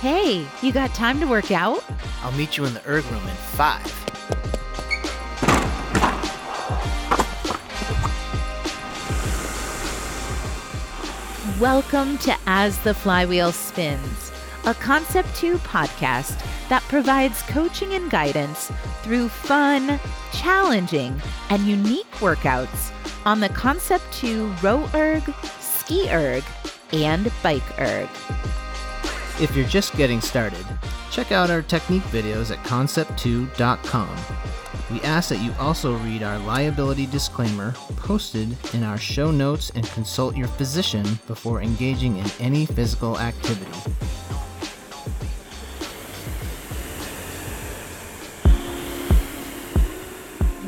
Hey, you got time to work out? I'll meet you in the erg room in five. Welcome to As the Flywheel Spins, a Concept 2 podcast that provides coaching and guidance through fun, challenging, and unique workouts on the Concept 2 row erg, ski erg, and bike erg. If you're just getting started, check out our technique videos at concept2.com. We ask that you also read our liability disclaimer posted in our show notes and consult your physician before engaging in any physical activity.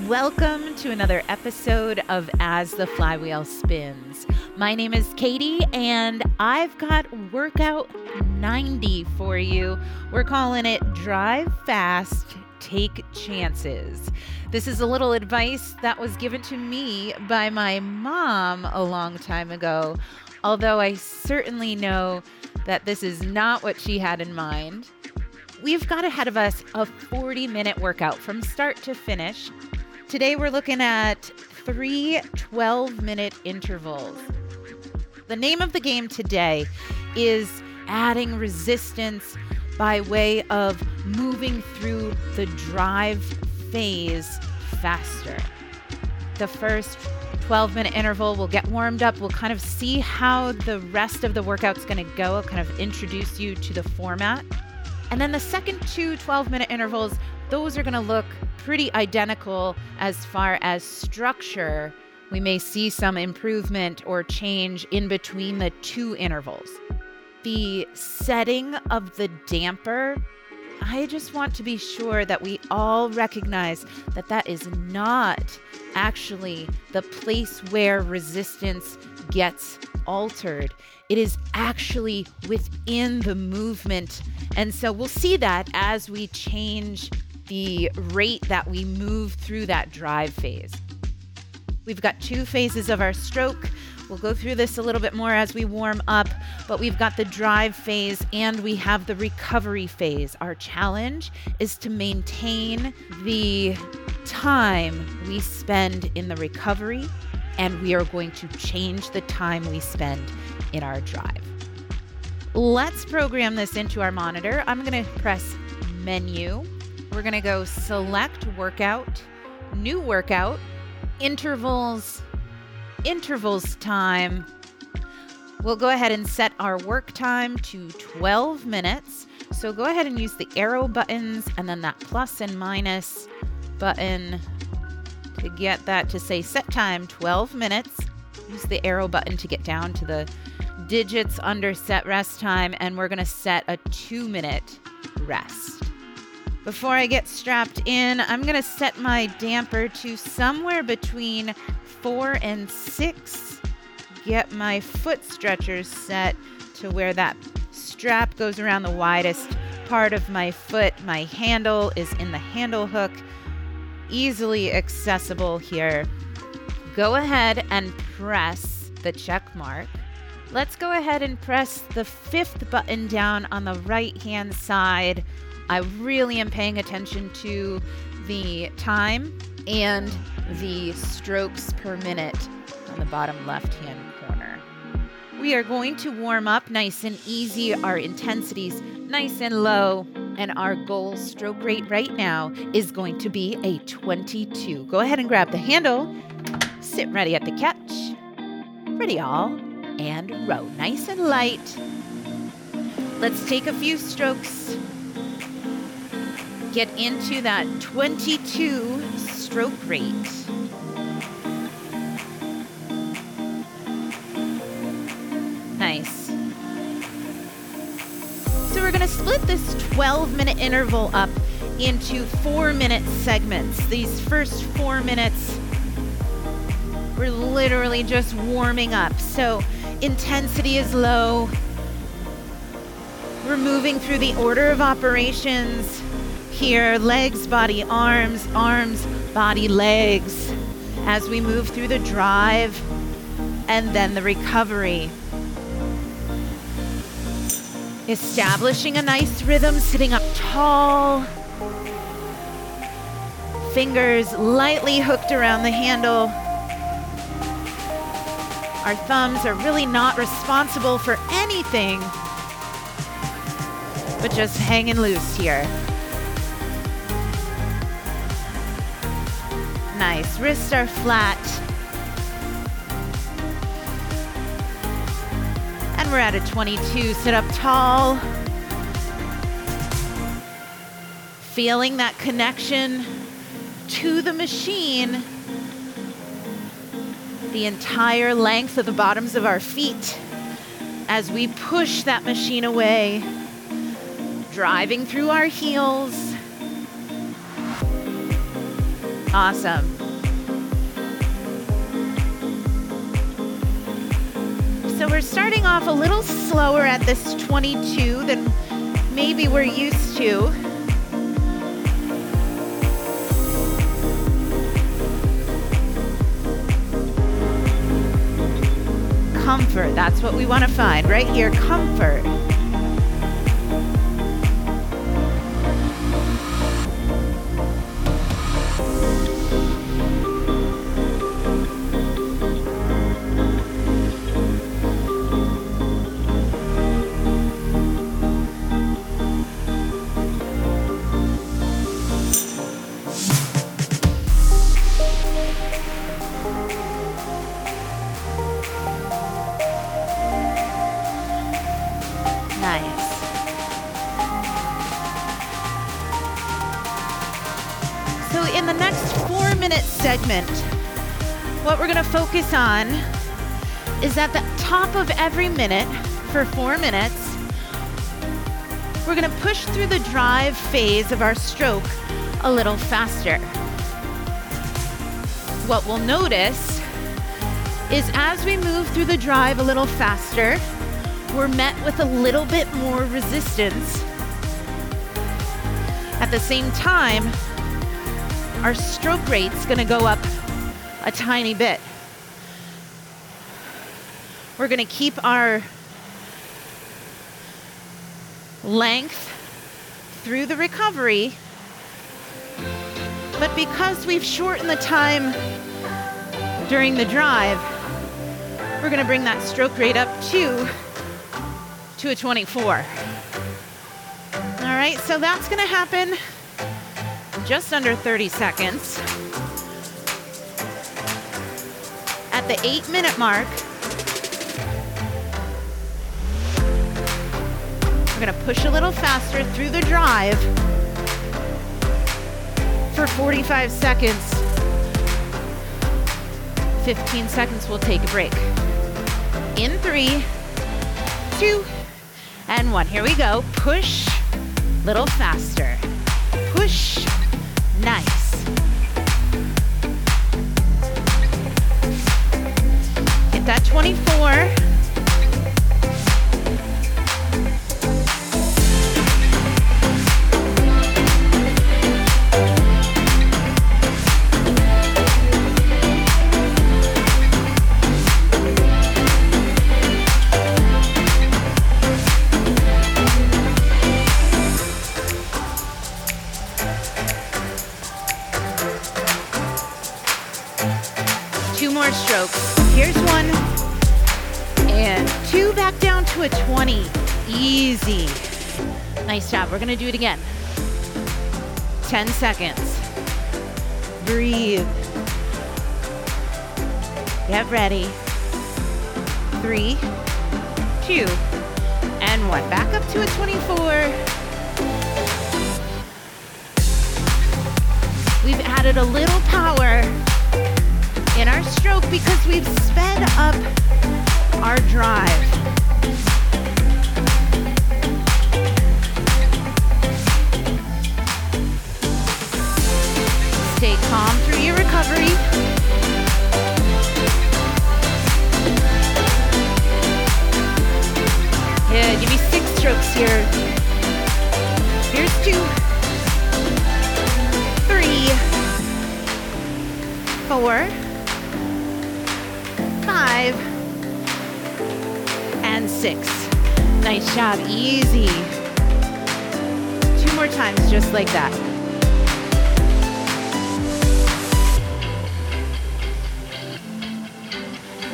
Welcome to another episode of As the Flywheel Spins. My name is Katie, and I've got workout 90 for you. We're calling it Drive Fast, Take Chances. This is a little advice that was given to me by my mom a long time ago, although I certainly know that this is not what she had in mind. We've got ahead of us a 40 minute workout from start to finish. Today we're looking at three 12 minute intervals. The name of the game today is adding resistance by way of moving through the drive phase faster. The first 12 minute interval, we'll get warmed up. We'll kind of see how the rest of the workout's going to go. I'll kind of introduce you to the format. And then the second two 12 minute intervals, those are going to look pretty identical as far as structure. We may see some improvement or change in between the two intervals. The setting of the damper, I just want to be sure that we all recognize that that is not actually the place where resistance gets altered. It is actually within the movement. And so we'll see that as we change the rate that we move through that drive phase. We've got two phases of our stroke. We'll go through this a little bit more as we warm up, but we've got the drive phase and we have the recovery phase. Our challenge is to maintain the time we spend in the recovery, and we are going to change the time we spend in our drive. Let's program this into our monitor. I'm going to press menu. We're going to go select workout, new workout, intervals, intervals time. We'll go ahead and set our work time to 12 minutes. So go ahead and use the arrow buttons and then that plus and minus button to get that to say set time 12 minutes. Use the arrow button to get down to the digits under set rest time, and we're going to set a two minute rest. Before I get strapped in, I'm going to set my damper to somewhere between four and six. Get my foot stretchers set to where that strap goes around the widest part of my foot. My handle is in the handle hook, easily accessible here. Go ahead and press the check mark. Let's go ahead and press the fifth button down on the right hand side. I really am paying attention to the time and the strokes per minute on the bottom left hand corner. We are going to warm up nice and easy, our intensities nice and low, and our goal stroke rate right now is going to be a 22. Go ahead and grab the handle, sit ready at the catch, ready all, and row nice and light. Let's take a few strokes. Get into that 22 stroke rate. Nice. So we're going to split this 12 minute interval up into four minute segments. These first four minutes, we're literally just warming up. So intensity is low. We're moving through the order of operations here legs, body, arms, arms, body, legs as we move through the drive and then the recovery. Establishing a nice rhythm, sitting up tall. Fingers lightly hooked around the handle. Our thumbs are really not responsible for anything, but just hanging loose here. Nice. Wrists are flat. And we're at a 22. Sit up tall. Feeling that connection to the machine the entire length of the bottoms of our feet as we push that machine away, driving through our heels. Awesome. So we're starting off a little slower at this 22 than maybe we're used to. comfort. That's what we want to find right here comfort. Focus on is at the top of every minute for four minutes, we're going to push through the drive phase of our stroke a little faster. What we'll notice is as we move through the drive a little faster, we're met with a little bit more resistance. At the same time, our stroke rate's gonna go up a tiny bit. We're gonna keep our length through the recovery, but because we've shortened the time during the drive, we're gonna bring that stroke rate up to, to a 24. All right, so that's gonna happen just under 30 seconds. At the eight minute mark, we're gonna push a little faster through the drive for 45 seconds. 15 seconds, we'll take a break. In three, two, and one. Here we go. Push, little faster. Push, Nice. Hit that 24. To a 20. Easy. Nice job. We're going to do it again. 10 seconds. Breathe. Get ready. Three, two, and one. Back up to a 24. We've added a little power in our stroke because we've sped up our drive. Stay calm through your recovery. Yeah, give me six strokes here. Here's two, three, four, five, and six. Nice job. Easy. Two more times, just like that.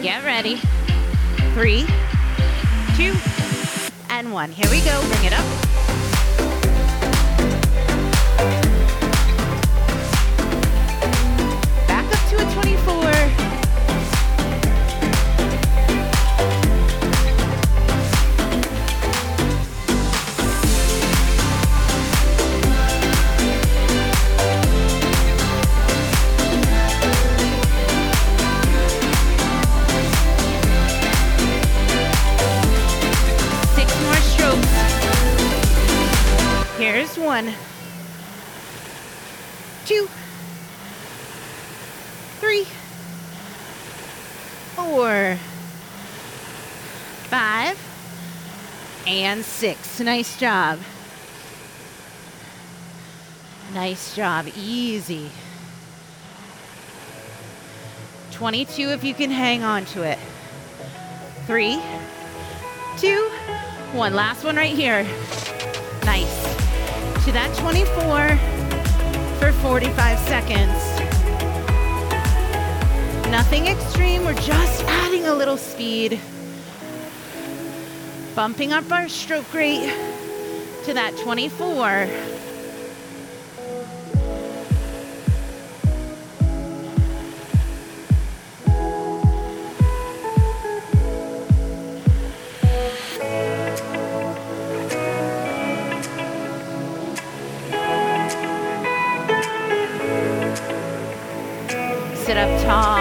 Get ready. Three, two, and one. Here we go. Bring it up. Six. Nice job. Nice job. Easy. 22 if you can hang on to it. Three, two, one. Last one right here. Nice. To that 24 for 45 seconds. Nothing extreme. We're just adding a little speed. Bumping up our stroke rate to that 24. Sit up tall.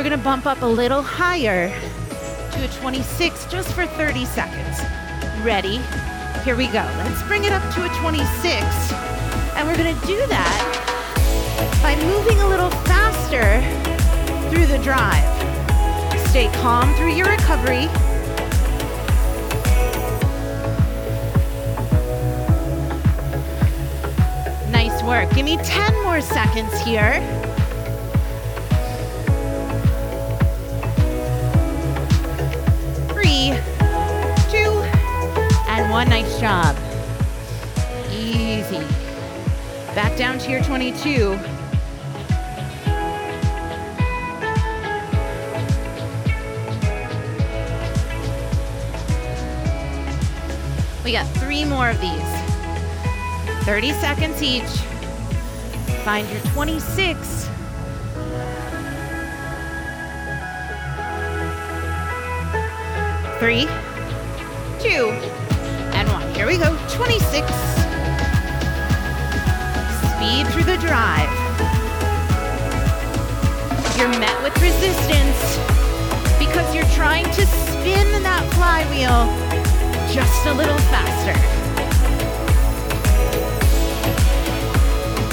We're gonna bump up a little higher to a 26 just for 30 seconds. Ready? Here we go. Let's bring it up to a 26. And we're gonna do that by moving a little faster through the drive. Stay calm through your recovery. Nice work. Give me 10 more seconds here. Job. Easy. Back down to your 22. We got three more of these. 30 seconds each. Find your 26. Three, two. Here we go. 26 speed through the drive. You're met with resistance because you're trying to spin that flywheel just a little faster.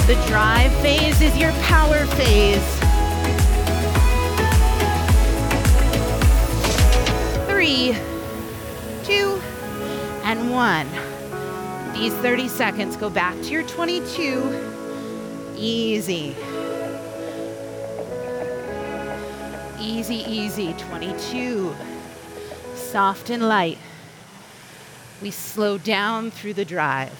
The drive phase is your power phase. Three, and one. These 30 seconds go back to your 22. Easy. Easy, easy. 22. Soft and light. We slow down through the drive.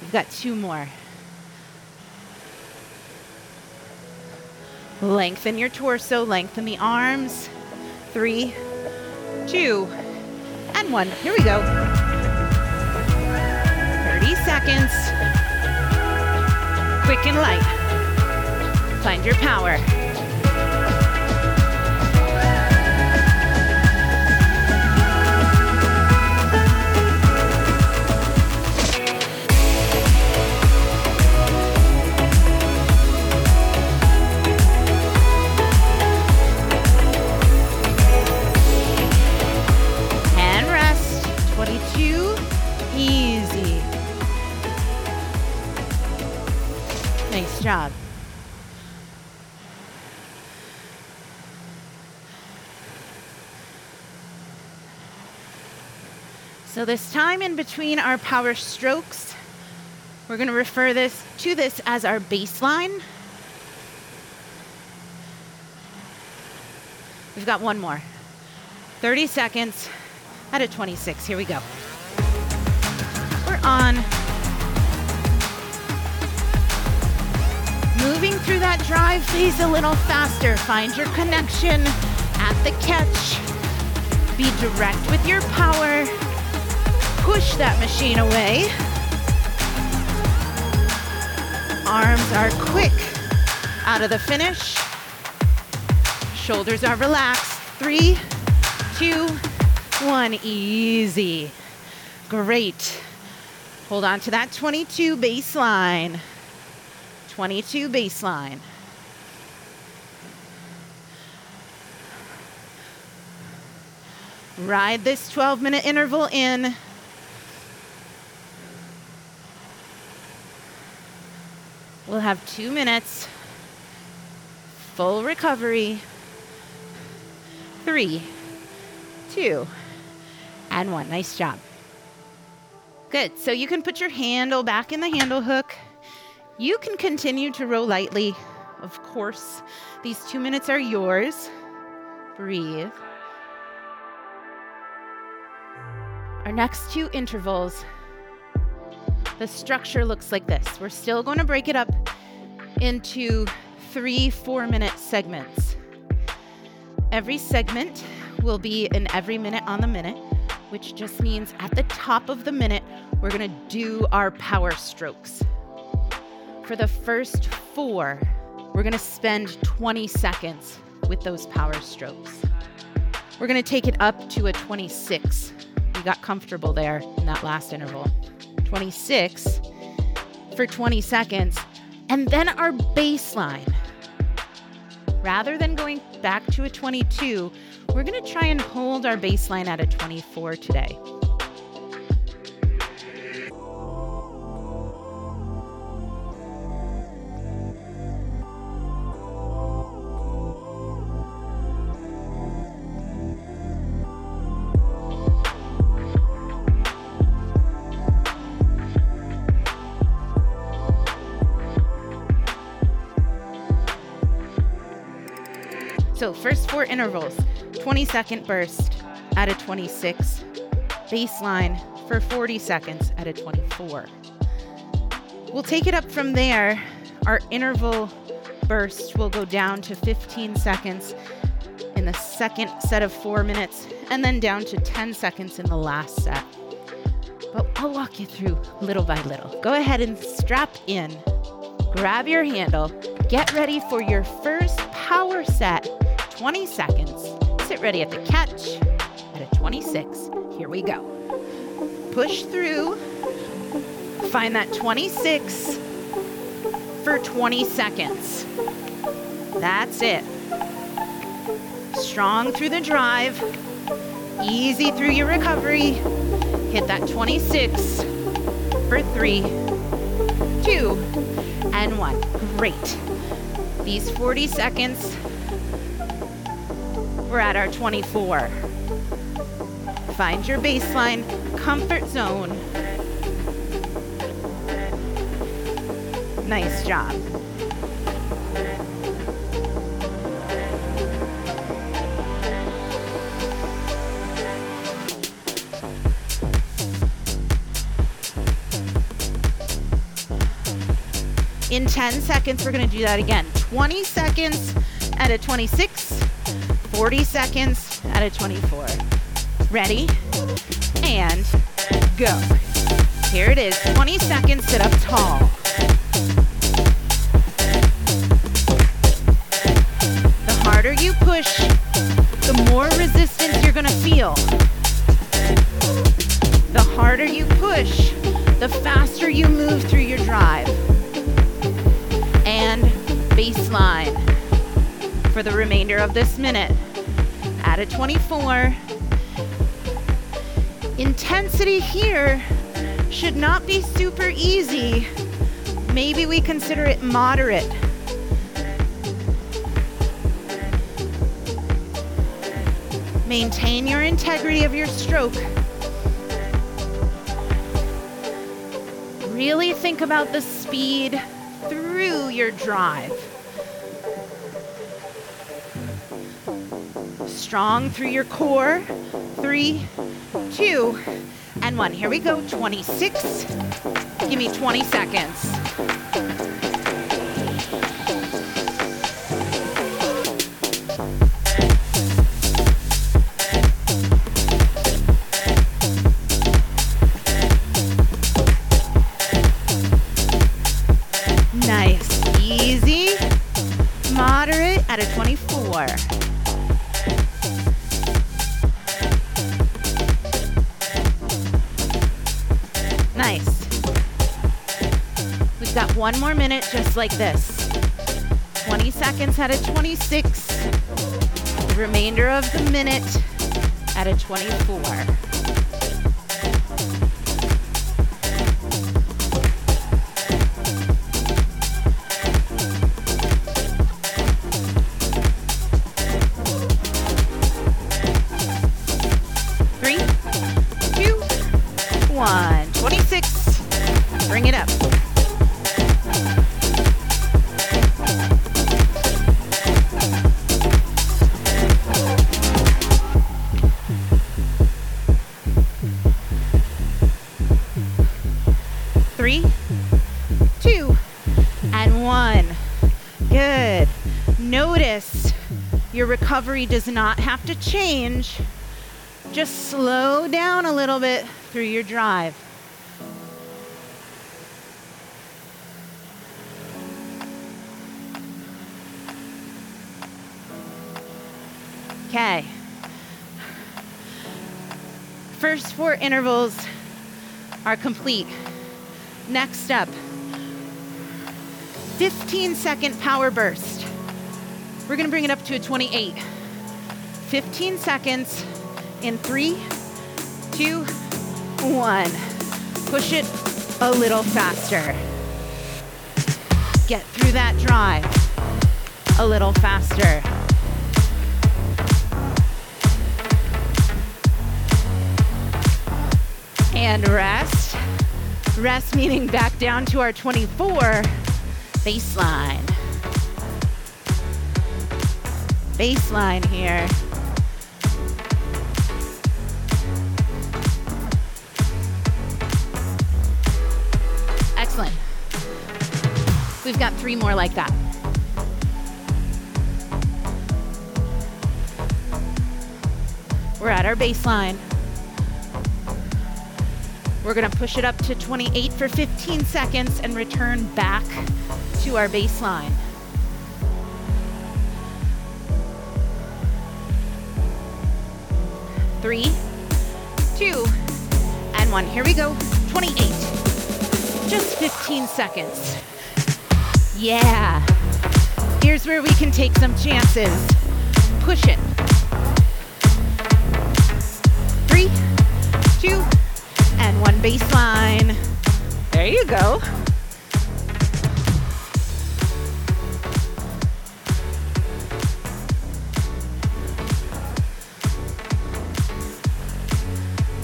We've got two more. Lengthen your torso, lengthen the arms. Three, two, and one. Here we go. 30 seconds. Quick and light. Find your power. So this time in between our power strokes, we're going to refer this to this as our baseline. We've got one more. 30 seconds out of 26. Here we go. We're on. Moving through that drive phase a little faster. Find your connection at the catch. Be direct with your power push that machine away. Arms are quick out of the finish. Shoulders are relaxed. Three, two, one. Easy. Great. Hold on to that 22 baseline. 22 baseline. Ride this 12 minute interval in. We'll have two minutes. Full recovery. Three, two, and one. Nice job. Good. So you can put your handle back in the handle hook. You can continue to row lightly. Of course, these two minutes are yours. Breathe. Our next two intervals the structure looks like this. We're still going to break it up into three four minute segments. Every segment will be an every minute on the minute, which just means at the top of the minute, we're going to do our power strokes. For the first four, we're going to spend 20 seconds with those power strokes. We're going to take it up to a 26. We got comfortable there in that last interval. 26 for 20 seconds, and then our baseline. Rather than going back to a 22, we're going to try and hold our baseline at a 24 today. So, first four intervals 20 second burst at a 26, baseline for 40 seconds at a 24. We'll take it up from there. Our interval burst will go down to 15 seconds in the second set of four minutes, and then down to 10 seconds in the last set. But I'll walk you through little by little. Go ahead and strap in, grab your handle, get ready for your first power set 20 seconds. Sit ready at the catch at a 26. Here we go. Push through. Find that 26 for 20 seconds. That's it. Strong through the drive. Easy through your recovery. Hit that 26 for three, two, and one. Great. These 40 seconds we're at our 24. Find your baseline, comfort zone. Nice job. In 10 seconds, we're going to do that again. 20 seconds at a 26. 40 seconds out of 24. Ready? And go. Here it is 20 seconds, sit up tall. The harder you push, the more resistance you're gonna feel. The harder you push, the faster you move through your drive. And baseline for the remainder of this minute at a 24. Intensity here should not be super easy. Maybe we consider it moderate. Maintain your integrity of your stroke. Really think about the speed through your drive. Strong through your core. Three, two, and one. Here we go. 26. Give me 20 seconds. One more minute just like this. 20 seconds at a 26. The remainder of the minute at a 24. Recovery does not have to change. Just slow down a little bit through your drive. Okay. First four intervals are complete. Next up, 15 second power burst. We're gonna bring it up to a 28. 15 seconds in three, two, one. Push it a little faster. Get through that drive a little faster. And rest. Rest meaning back down to our 24 baseline. Baseline here. We've got three more like that. We're at our baseline. We're gonna push it up to 28 for 15 seconds and return back to our baseline. Three, two, and one. Here we go. 28. Just 15 seconds. Yeah. Here's where we can take some chances. Push it. Three, two, and one baseline. There you go.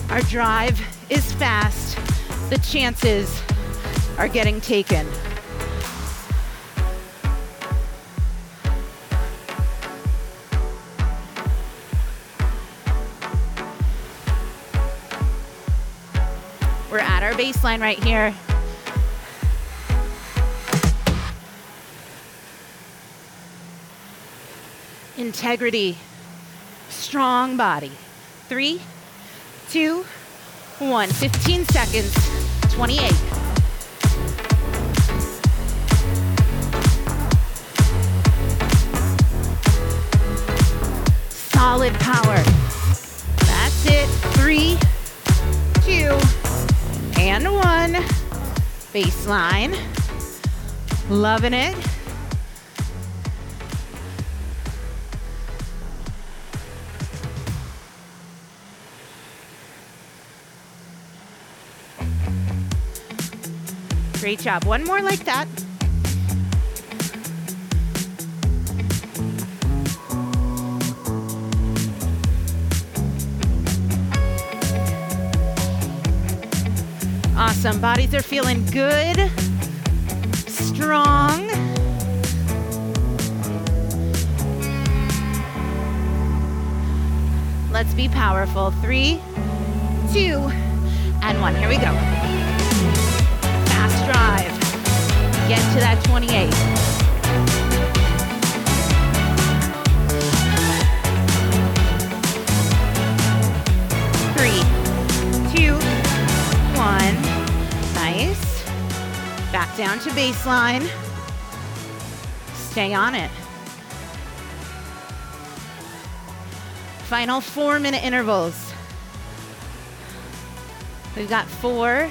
Our drive is fast. The chances are getting taken. Baseline right here. Integrity, strong body. Three, two, one. 15 seconds, 28. Solid power. That's it. Three, two, and one. Baseline. Loving it. Great job. One more like that. Awesome. Bodies are feeling good, strong. Let's be powerful. Three, two, and one. Here we go. Fast drive. Get to that 28. Back down to baseline. Stay on it. Final four minute intervals. We've got four.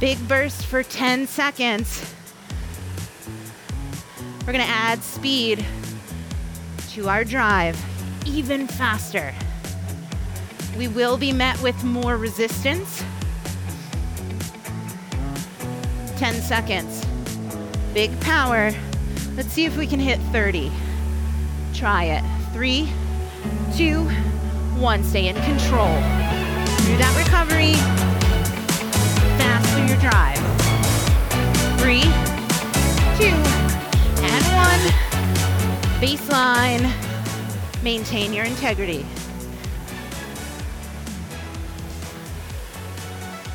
Big burst for 10 seconds. We're gonna add speed to our drive even faster. We will be met with more resistance. 10 seconds. Big power. Let's see if we can hit 30. Try it. Three, two, one. Stay in control. Do that recovery. Fast through your drive. Three, two, and one. Baseline. Maintain your integrity.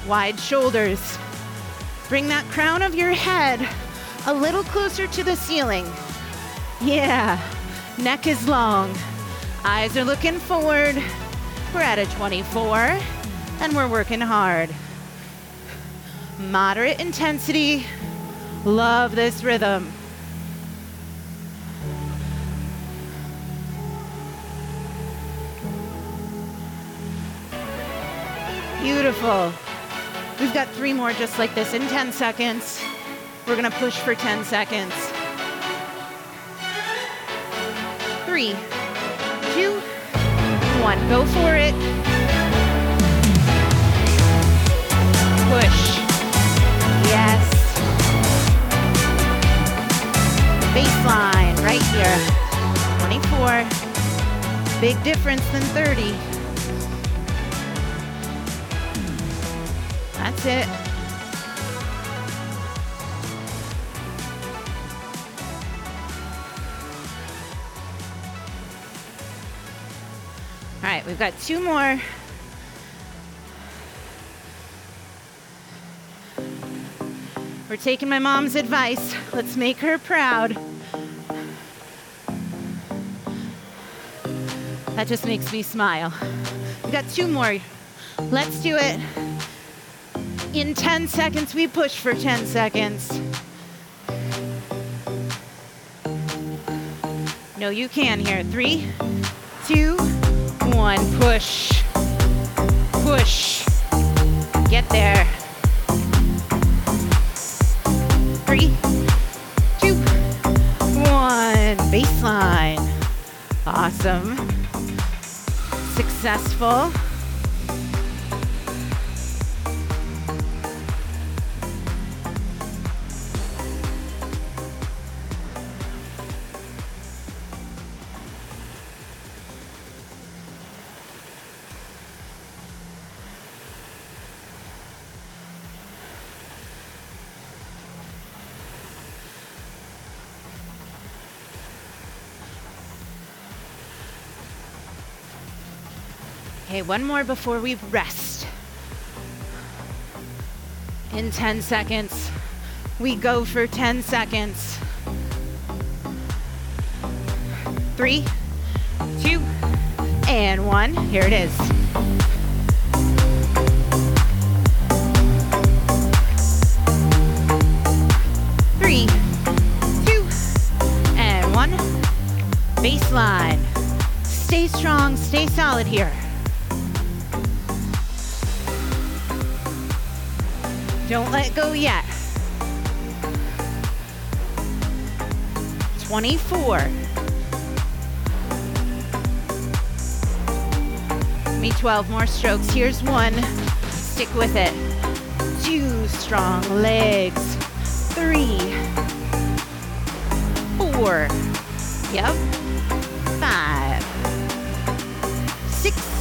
Wide shoulders. Bring that crown of your head a little closer to the ceiling. Yeah, neck is long. Eyes are looking forward. We're at a 24 and we're working hard. Moderate intensity. Love this rhythm. Beautiful. We've got three more just like this in 10 seconds. We're gonna push for 10 seconds. Three, two, one. Go for it. Push. Yes. Baseline right here. 24. Big difference than 30. That's it. All right, we've got two more. We're taking my mom's advice. Let's make her proud. That just makes me smile. We've got two more. Let's do it. In 10 seconds, we push for 10 seconds. No, you can here. Three, two, one. Push. Push. Get there. Three, two, one. Baseline. Awesome. Successful. One more before we rest. In 10 seconds, we go for 10 seconds. Three, two, and one. Here it is. Three, two, and one. Baseline. Stay strong, stay solid here. Don't let go yet. 24. Me 12 more strokes. Here's one. Stick with it. Two strong legs. Three. Four. Yep. Five. Six.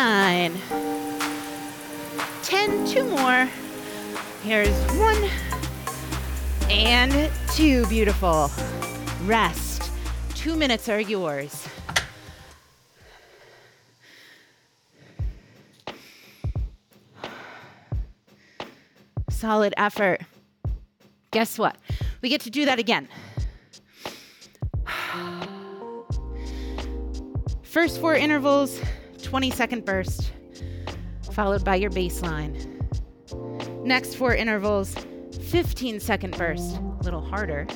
nine, ten, two more. Here's one and two. Beautiful. Rest. Two minutes are yours. Solid effort. Guess what? We get to do that again. First four intervals 20 second burst, followed by your baseline. Next four intervals, 15 second burst, a little harder,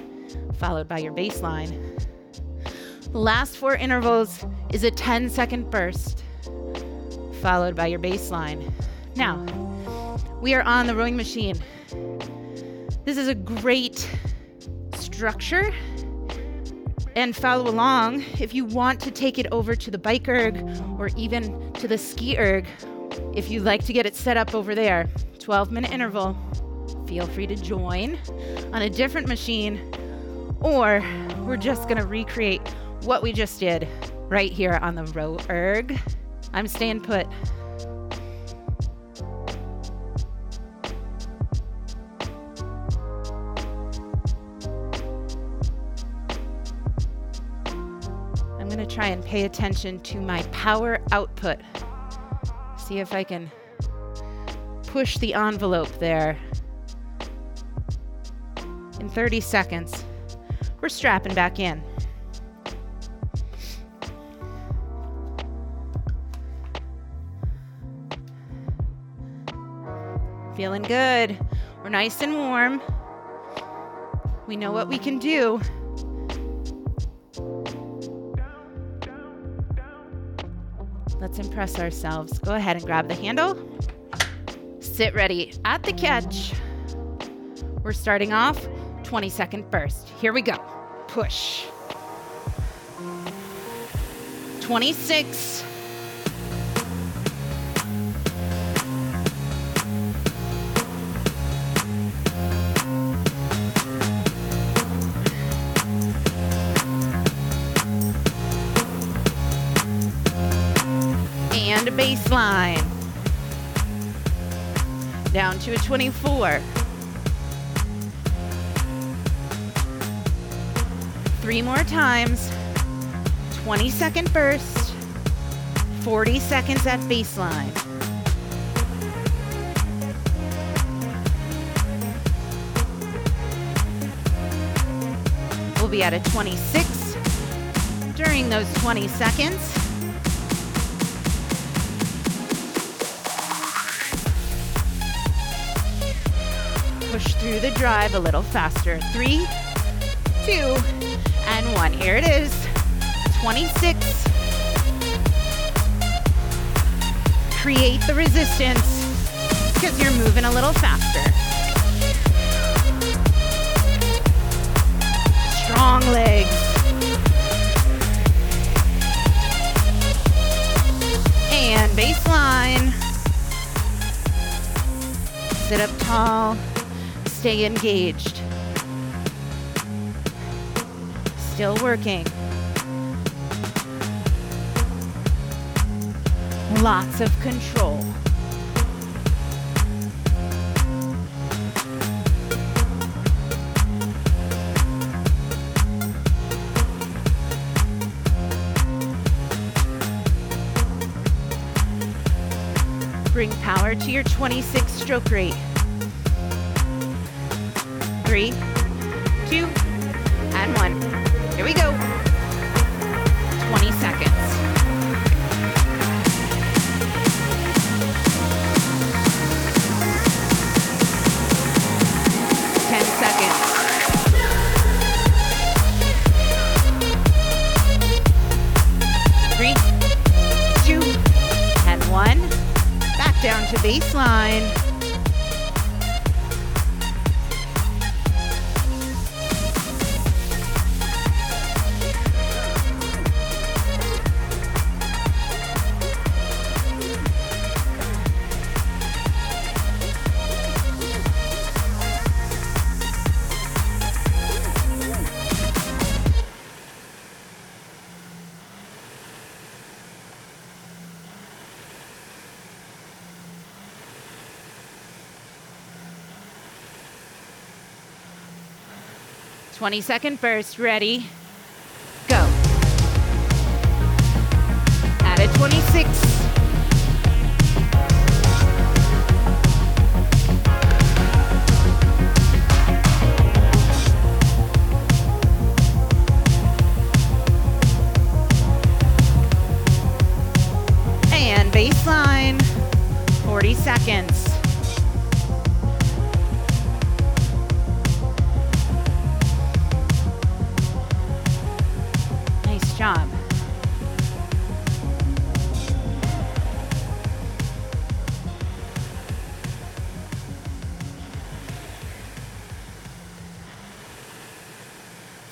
followed by your baseline. Last four intervals is a 10 second burst, followed by your baseline. Now, we are on the rowing machine. This is a great structure and follow along if you want to take it over to the BikeErg or even to the SkiErg. If you'd like to get it set up over there, 12 minute interval, feel free to join on a different machine, or we're just gonna recreate what we just did right here on the row erg. I'm staying put. Pay attention to my power output. See if I can push the envelope there. In 30 seconds, we're strapping back in. Feeling good. We're nice and warm. We know what we can do. Let's impress ourselves. Go ahead and grab the handle. Sit ready at the catch. We're starting off 20 second burst. Here we go. Push. 26. Baseline. Down to a 24. Three more times. 20 second burst. 40 seconds at baseline. We'll be at a 26 during those 20 seconds. Push through the drive a little faster. Three, two, and one. Here it is 26. Create the resistance because you're moving a little faster. Strong legs. And baseline. Sit up tall stay engaged. Still working. Lots of control. Bring power to your 26 stroke rate three, 20 second burst. Ready?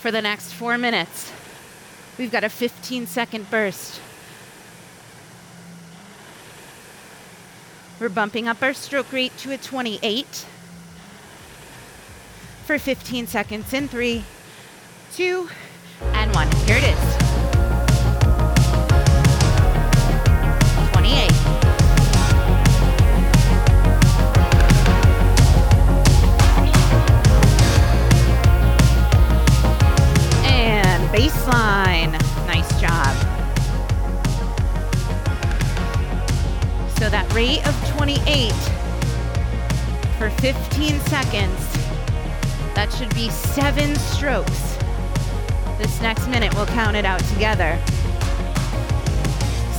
For the next four minutes, we've got a 15 second burst. We're bumping up our stroke rate to a 28 for 15 seconds in three, two, and one. Here it is. Baseline. Nice job. So that rate of 28 for 15 seconds, that should be seven strokes. This next minute, we'll count it out together.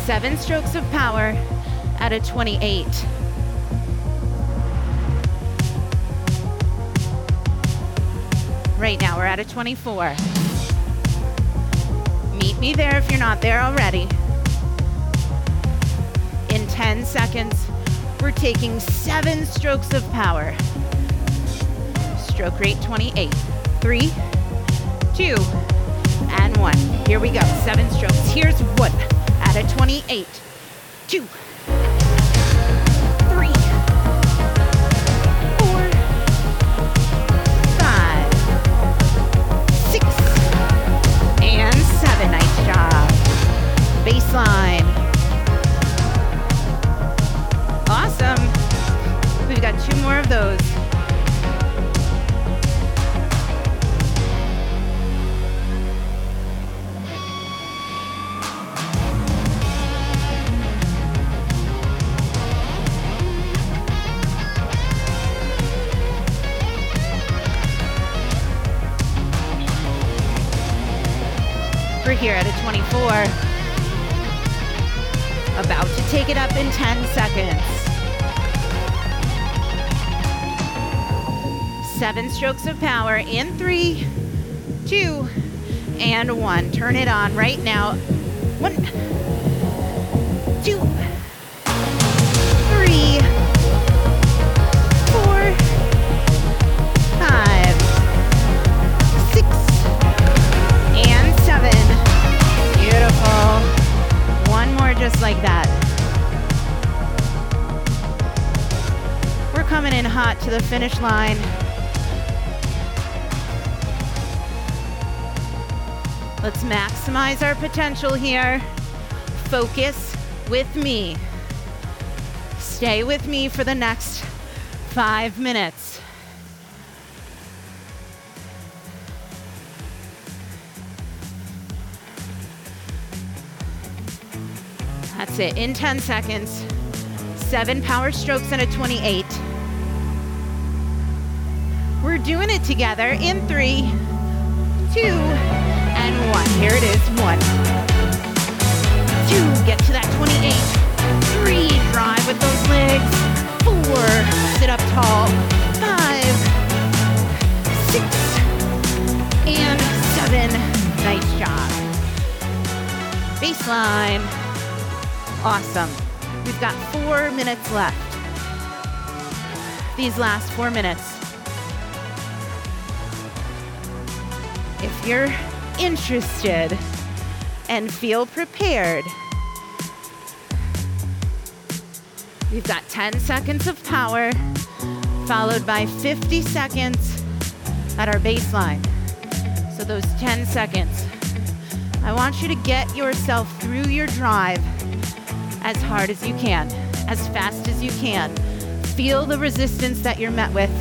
Seven strokes of power at a 28. Right now, we're at a 24. Me there if you're not there already. In 10 seconds, we're taking seven strokes of power. Stroke rate 28. Three, two, and one. Here we go. Seven strokes. Here's one at a 28. Two, Baseline. Awesome. We've got two more of those. We're here at a 24. About to take it up in 10 seconds. Seven strokes of power in three, two, and one. Turn it on right now. One, to the finish line. Let's maximize our potential here. Focus with me. Stay with me for the next five minutes. That's it. In 10 seconds, seven power strokes and a 28. We're doing it together in three, two, and one. Here it is. One, two, get to that 28. Three, drive with those legs. Four, sit up tall. Five, six, and seven. Nice job. Baseline. Awesome. We've got four minutes left. These last four minutes. You're interested and feel prepared, we've got 10 seconds of power, followed by 50 seconds at our baseline. So, those 10 seconds, I want you to get yourself through your drive as hard as you can, as fast as you can. Feel the resistance that you're met with.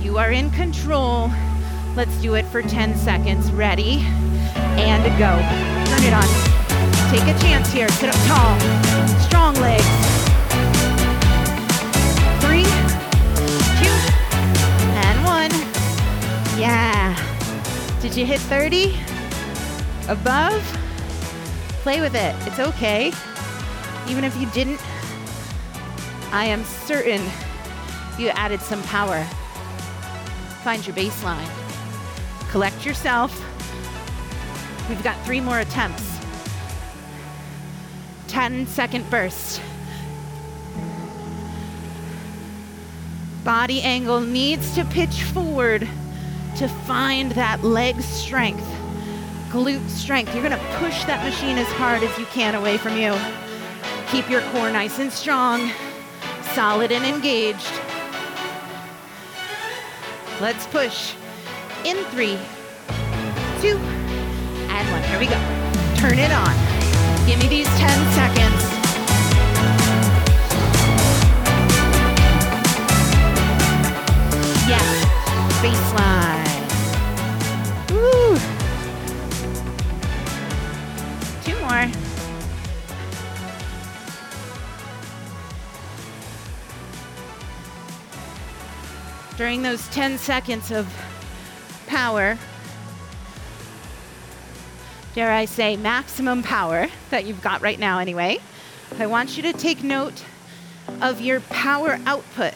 You are in control. Let's do it for 10 seconds. Ready? And go. Turn it on. Take a chance here. Sit up tall. Strong legs. Three, two, and one. Yeah. Did you hit 30? Above? Play with it. It's okay. Even if you didn't, I am certain you added some power. Find your baseline. Collect yourself. We've got three more attempts. 10 second burst. Body angle needs to pitch forward to find that leg strength, glute strength. You're gonna push that machine as hard as you can away from you. Keep your core nice and strong, solid and engaged. Let's push. In three, two, and one. Here we go. Turn it on. Give me these 10 seconds. Yes, baseline. Woo. Two more. During those 10 seconds of power, dare I say, maximum power that you've got right now, anyway, I want you to take note of your power output.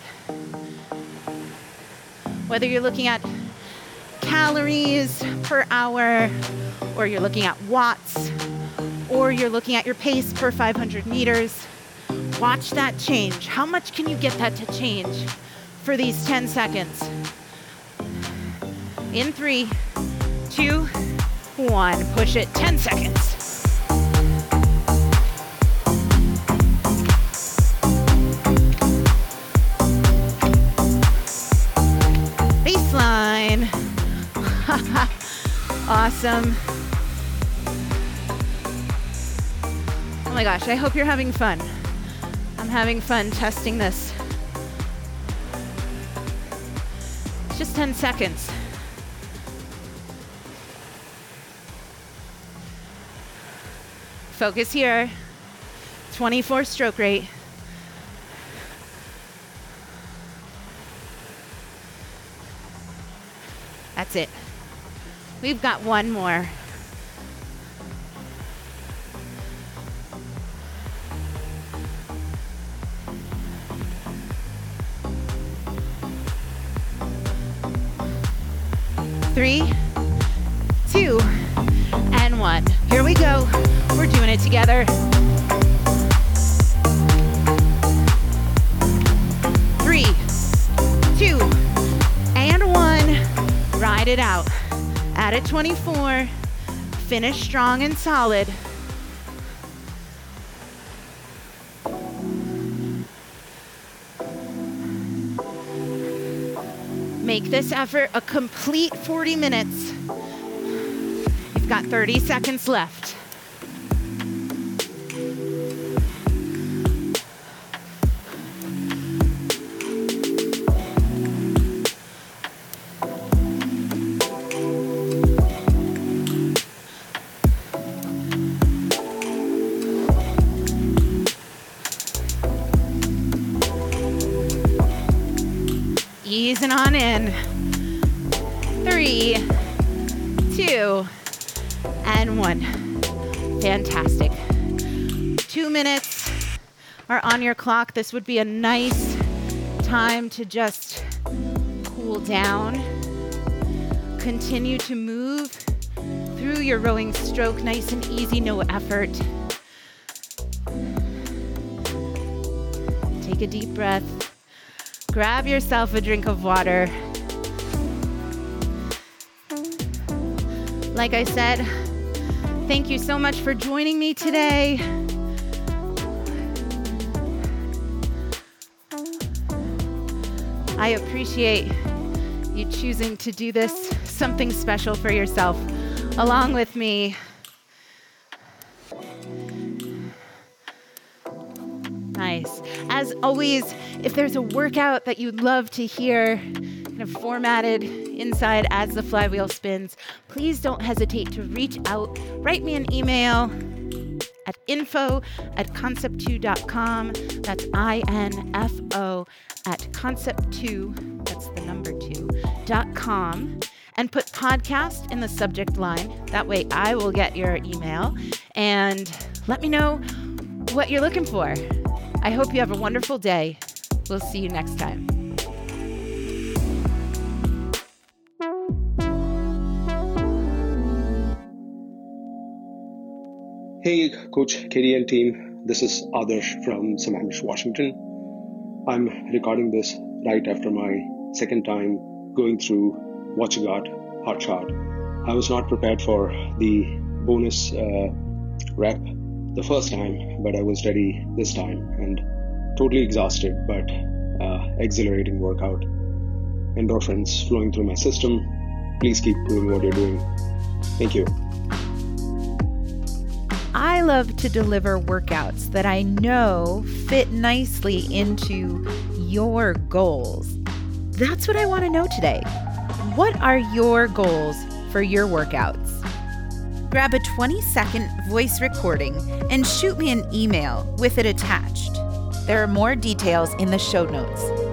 Whether you're looking at calories per hour, or you're looking at watts, or you're looking at your pace per 500 meters, watch that change. How much can you get that to change for these 10 seconds? In three, two, one. Push it 10 seconds. Baseline. awesome. Oh my gosh, I hope you're having fun. I'm having fun testing this. It's just 10 seconds. Focus here. 24 stroke rate. That's it. We've got one more. Three, two, and one. Here we go. We're doing it together. Three, two, and one. Ride it out. Add it 24. Finish strong and solid. Make this effort a complete 40 minutes. You've got 30 seconds left. Fantastic. Two minutes are on your clock. This would be a nice time to just cool down. Continue to move through your rowing stroke nice and easy, no effort. Take a deep breath. Grab yourself a drink of water. Like I said, thank you so much for joining me today. I appreciate you choosing to do this something special for yourself along with me. Nice. As always, if there's a workout that you'd love to hear, kind of formatted inside as the flywheel spins, please don't hesitate to reach out. Write me an email at info at concept2.com. That's I N F O at concept2, that's the number two, dot com. And put podcast in the subject line. That way I will get your email and let me know what you're looking for. I hope you have a wonderful day. We'll see you next time. Hey, Coach Katie and team. This is Adarsh from Sammamish, Washington. I'm recording this right after my second time going through Got Hot Shot. I was not prepared for the bonus uh, rep the first time, but I was ready this time and totally exhausted, but uh, exhilarating workout. Endorphins flowing through my system. Please keep doing what you're doing. Thank you. I love to deliver workouts that I know fit nicely into your goals. That's what I want to know today. What are your goals for your workouts? Grab a 20 second voice recording and shoot me an email with it attached. There are more details in the show notes.